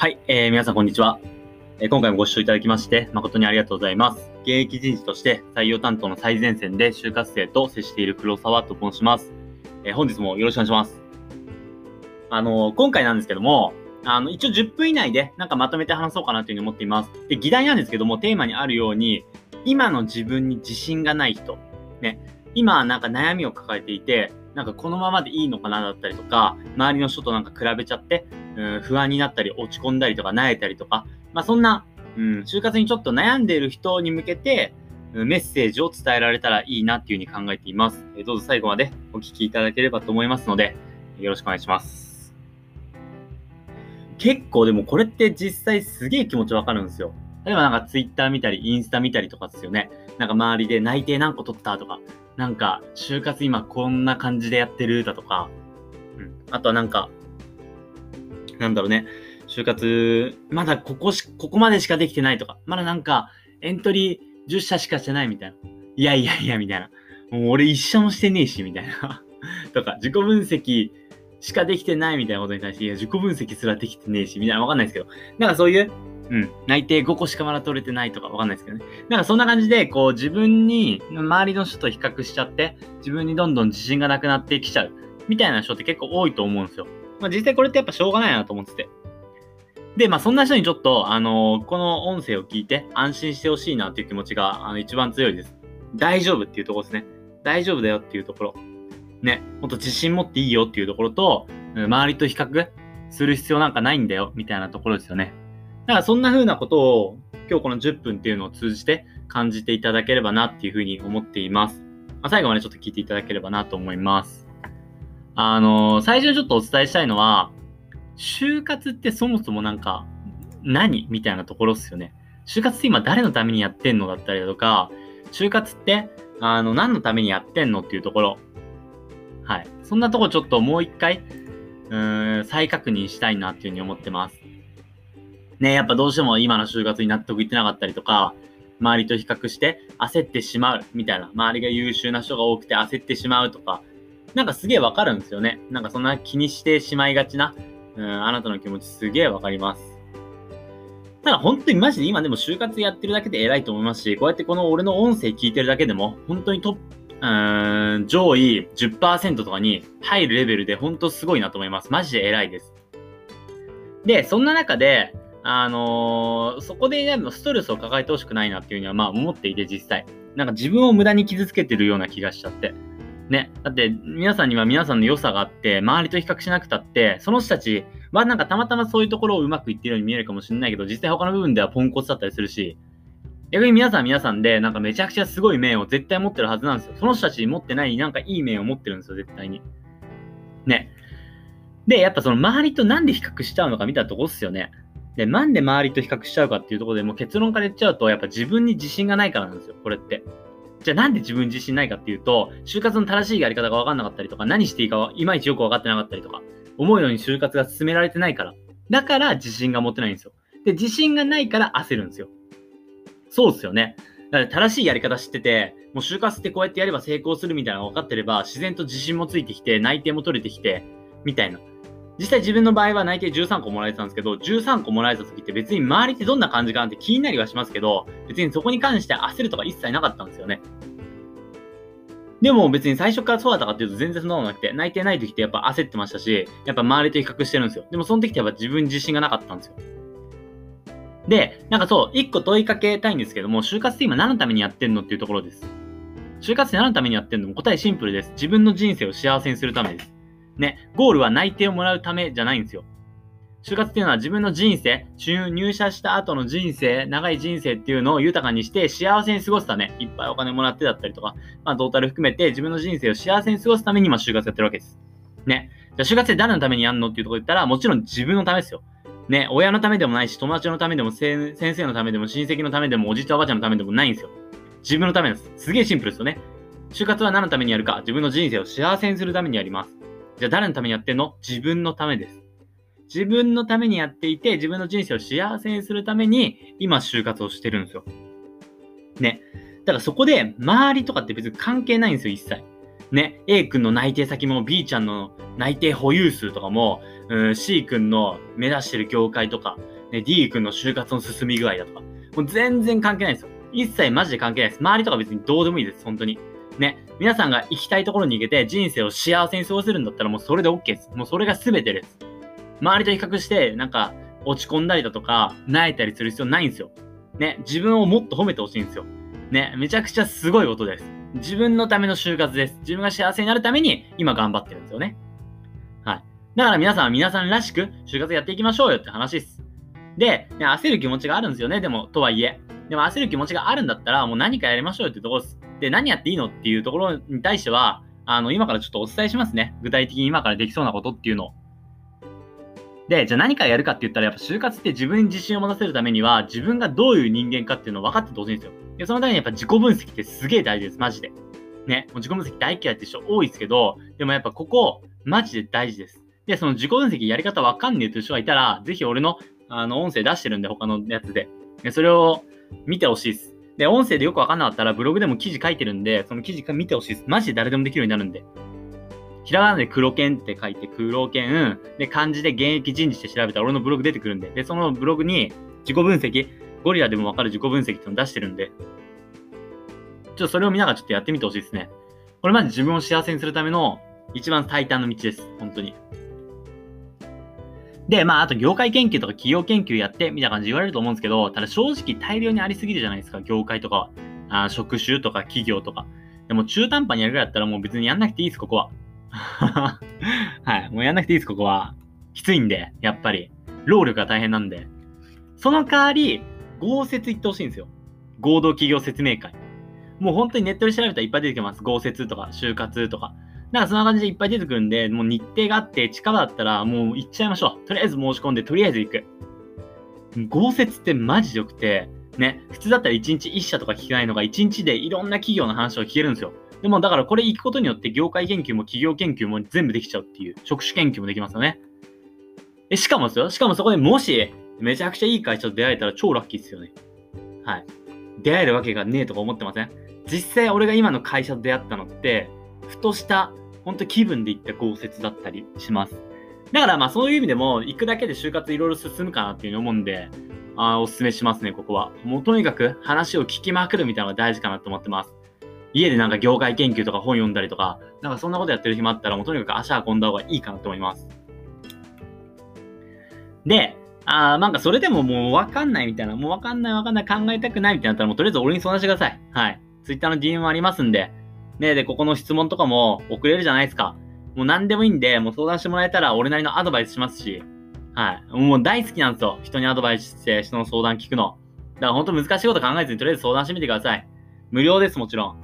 はい、えー、皆さんこんにちは。えー、今回もご視聴いただきまして誠にありがとうございます。現役人事として採用担当の最前線で就活生と接している黒沢と申します。えー、本日もよろしくお願いします。あのー、今回なんですけども、あの、一応10分以内でなんかまとめて話そうかなというふうに思っています。で、議題なんですけども、テーマにあるように、今の自分に自信がない人、ね、今なんか悩みを抱えていて、なんかこのままでいいのかなだったりとか、周りの人となんか比べちゃって、不安になったり、落ち込んだりとか、萎えたりとか、まあそんな、うん、就活にちょっと悩んでいる人に向けて、メッセージを伝えられたらいいなっていうふうに考えています。どうぞ最後までお聞きいただければと思いますので、よろしくお願いします。結構でもこれって実際すげえ気持ちわかるんですよ。例えばなんか Twitter 見たり、インスタ見たりとかですよね。なんか周りで内定何個取ったとか、なんか就活今こんな感じでやってるだとか、うん。あとはなんか、なんだろうね、就活、まだここし、ここまでしかできてないとか、まだなんか、エントリー10社しかしてないみたいな。いやいやいや、みたいな。もう俺一社もしてねえし、みたいな。とか、自己分析しかできてないみたいなことに対して、いや、自己分析すらできてねえし、みたいなわかんないですけど。なんかそういう、うん、内定5個しかまだ取れてないとかわかんないですけどね。なんかそんな感じで、こう自分に、周りの人と比較しちゃって、自分にどんどん自信がなくなってきちゃう、みたいな人って結構多いと思うんですよ。まあ、実際これってやっぱしょうがないなと思ってて。で、まあそんな人にちょっと、あのー、この音声を聞いて安心してほしいなっていう気持ちが、あの、一番強いです。大丈夫っていうところですね。大丈夫だよっていうところ。ね、もっと自信持っていいよっていうところと、周りと比較する必要なんかないんだよ、みたいなところですよね。だからそんな風なことを今日この10分っていうのを通じて感じていただければなっていう風に思っています。まあ、最後までちょっと聞いていただければなと思います。あの、最初にちょっとお伝えしたいのは、就活ってそもそもなんか、何みたいなところっすよね。就活って今誰のためにやってんのだったりだとか、就活って、あの、何のためにやってんのっていうところ。はい。そんなとこちょっともう一回、うーん、再確認したいなっていうふうに思ってます。ね、やっぱどうしても今の就活に納得いってなかったりとか、周りと比較して焦ってしまうみたいな、周りが優秀な人が多くて焦ってしまうとか、なんかすげえわかるんですよね。なんかそんな気にしてしまいがちな、うん、あなたの気持ちすげえわかります。ただ本当にマジで今でも就活やってるだけで偉いと思いますし、こうやってこの俺の音声聞いてるだけでも、本当にトップ、うーん、上位10%とかに入るレベルで本当すごいなと思います。マジで偉いです。で、そんな中で、あのー、そこで、ね、ストレスを抱えてほしくないなっていうにはまあ思っていて実際。なんか自分を無駄に傷つけてるような気がしちゃって。ね。だって、皆さんには皆さんの良さがあって、周りと比較しなくたって、その人たちはなんかたまたまそういうところをうまくいってるように見えるかもしれないけど、実際他の部分ではポンコツだったりするし、逆に皆さん皆さんで、なんかめちゃくちゃすごい面を絶対持ってるはずなんですよ。その人たち持ってない、なんかいい面を持ってるんですよ、絶対に。ね。で、やっぱその周りとなんで比較しちゃうのか見たとこっすよね。で、なんで周りと比較しちゃうかっていうところでもう結論から言っちゃうと、やっぱ自分に自信がないからなんですよ、これって。じゃあなんで自分自信ないかっていうと、就活の正しいやり方が分かんなかったりとか、何していいかいまいちよく分かってなかったりとか、思うように就活が進められてないから。だから自信が持てないんですよ。で、自信がないから焦るんですよ。そうですよね。だから正しいやり方知ってて、もう就活ってこうやってやれば成功するみたいなのが分かってれば、自然と自信もついてきて、内定も取れてきて、みたいな。実際自分の場合は内定13個もらえてたんですけど、13個もらえた時って別に周りってどんな感じかなって気になりはしますけど、別にそこに関して焦るとか一切なかったんですよね。でも別に最初からそうだったかっていうと全然そんなことなくて、内定ない時ってやっぱ焦ってましたし、やっぱ周りと比較してるんですよ。でもその時ってやっぱ自分自信がなかったんですよ。で、なんかそう、一個問いかけたいんですけども、就活って今何のためにやってんのっていうところです。就活って何のためにやってんのも答えシンプルです。自分の人生を幸せにするためです。ね、ゴールは内定をもらうためじゃないんですよ。就活っていうのは自分の人生、入社した後の人生、長い人生っていうのを豊かにして幸せに過ごすため、いっぱいお金もらってだったりとか、まあトータル含めて自分の人生を幸せに過ごすために今就活やってるわけです。ね。じゃ就活って誰のためにやるのっていうところ言ったら、もちろん自分のためですよ。ね、親のためでもないし、友達のためでも、先生のためでも、親戚のためでも、おじいちゃんおばあちゃんのためでもないんですよ。自分のためです。すげえシンプルですよね。就活は何のためにやるか、自分の人生を幸せにするためにやります。じゃあ誰のためにやってんの？自分のためです。自分のためにやっていて、自分の人生を幸せにするために、今、就活をしてるんですよ。ね。だからそこで、周りとかって別に関係ないんですよ、一切。ね、A 君の内定先も B ちゃんの内定保有数とかも、うん、C 君の目指してる業界とか、ね、D 君の就活の進み具合だとか、もう全然関係ないんですよ。一切マジで関係ないです。周りとか別にどうでもいいです。本当に。ね、皆さんが行きたいところに行けて人生を幸せに過ごせるんだったらもうそれで OK です。もうそれが全てです。周りと比較して、なんか、落ち込んだりだとか、泣いたりする必要ないんですよ。ね、自分をもっと褒めてほしいんですよ。ね、めちゃくちゃすごいことです。自分のための就活です。自分が幸せになるために今頑張ってるんですよね。はい。だから皆さんは皆さんらしく就活やっていきましょうよって話です。で、ね、焦る気持ちがあるんですよね。でも、とはいえ。でも焦る気持ちがあるんだったら、もう何かやりましょうよってところです。で、何やっていいのっていうところに対しては、あの、今からちょっとお伝えしますね。具体的に今からできそうなことっていうの。で、じゃあ何からやるかって言ったら、やっぱ就活って自分に自信を持たせるためには、自分がどういう人間かっていうのを分かっててほしいんですよ。で、そのためにやっぱ自己分析ってすげえ大事です、マジで。ね、もう自己分析大嫌いって人多いですけど、でもやっぱここ、マジで大事です。で、その自己分析やり方わかんねえという人がいたら、ぜひ俺の、あの、音声出してるんで、他のやつで。でそれを見てほしいです。で、音声でよくわかんなかったら、ブログでも記事書いてるんで、その記事見てほしいです。マジで誰でもできるようになるんで。ひらがなで黒剣って書いて黒剣、で、漢字で現役人事って調べたら俺のブログ出てくるんで、で、そのブログに自己分析、ゴリラでもわかる自己分析っての出してるんで、ちょっとそれを見ながらちょっとやってみてほしいですね。これまで自分を幸せにするための一番最短の道です。本当に。で、まあ、あと業界研究とか企業研究やってみたいな感じで言われると思うんですけど、ただ正直大量にありすぎるじゃないですか、業界とかは。あ職種とか企業とか。でも中途半端にやるぐらいだったらもう別にやんなくていいです、ここは。はい。もうやんなくていいです、ここは。きついんで、やっぱり。労力が大変なんで。その代わり、豪雪行ってほしいんですよ。合同企業説明会。もう本当にネットで調べたらいっぱい出てきます。豪雪とか、就活とか。なんかそんな感じでいっぱい出てくるんで、もう日程があって近場だったらもう行っちゃいましょう。とりあえず申し込んで、とりあえず行く。豪雪ってマジでよくて、ね、普通だったら1日1社とか聞けないのが1日でいろんな企業の話を聞けるんですよ。でもだからこれ行くことによって業界研究も企業研究も全部できちゃうっていう、職種研究もできますよね。え、しかもですよ、しかもそこでもしめちゃくちゃいい会社と出会えたら超ラッキーですよね。はい。出会えるわけがねえとか思ってません？実際俺が今の会社と出会ったのって、ふとした本当気分で行った豪雪だったりします。だからまあそういう意味でも、行くだけで就活いろいろ進むかなっていうふうに思うんで、あおすすめしますね、ここは。もうとにかく話を聞きまくるみたいなのが大事かなと思ってます。家でなんか業界研究とか本読んだりとか、なんかそんなことやってる暇あったらもうとにかく足運んだ方がいいかなと思います。で、あなんかそれでももうわかんないみたいな、もうわかんないわかんない考えたくないみたいなったらもうとりあえず俺に相談してください。はい。Twitter の DM もありますんで、ね、で、ここの質問とかも送れるじゃないですか。もう何でもいいんで、もう相談してもらえたら俺なりのアドバイスしますし、はい。もう大好きなんですよ。人にアドバイスして人の相談聞くの。だから本当難しいこと考えずにとりあえず相談してみてください。無料です、もちろん。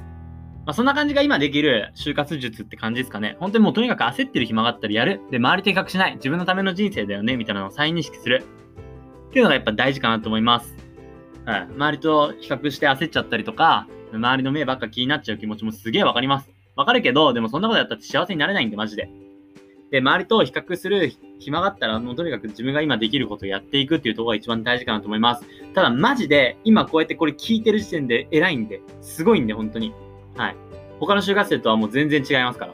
まあ、そんな感じが今できる就活術って感じですかね。本当にもうとにかく焦ってる暇があったらやる。で、周りと比較しない。自分のための人生だよね、みたいなのを再認識する。っていうのがやっぱ大事かなと思います。はい。周りと比較して焦っちゃったりとか、周りの目ばっか気になっちゃう気持ちもすげえわかります。わかるけど、でもそんなことやったって幸せになれないんで、マジで。で、周りと比較する暇があったら、もうとにかく自分が今できることをやっていくっていうところが一番大事かなと思います。ただ、マジで、今こうやってこれ聞いてる時点で偉いんで、すごいんで、本当に。はい。他の就活生とはもう全然違いますから。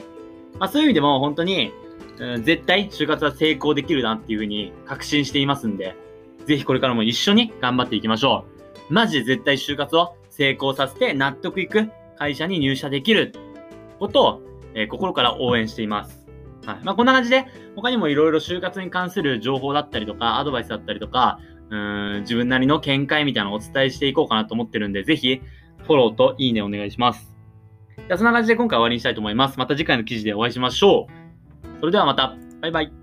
まあ、そういう意味でも本当に、うん、絶対就活は成功できるなっていうふうに確信していますんで、ぜひこれからも一緒に頑張っていきましょう。マジで絶対就活を成功させて納得いく会社に入社できることを、えー、心から応援しています。はい。まあ、こんな感じで、他にもいろいろ就活に関する情報だったりとか、アドバイスだったりとか、うん、自分なりの見解みたいなのをお伝えしていこうかなと思ってるんで、ぜひ、フォローといいねお願いします。じゃ、そんな感じで今回は終わりにしたいと思います。また次回の記事でお会いしましょう。それではまた。バイバイ。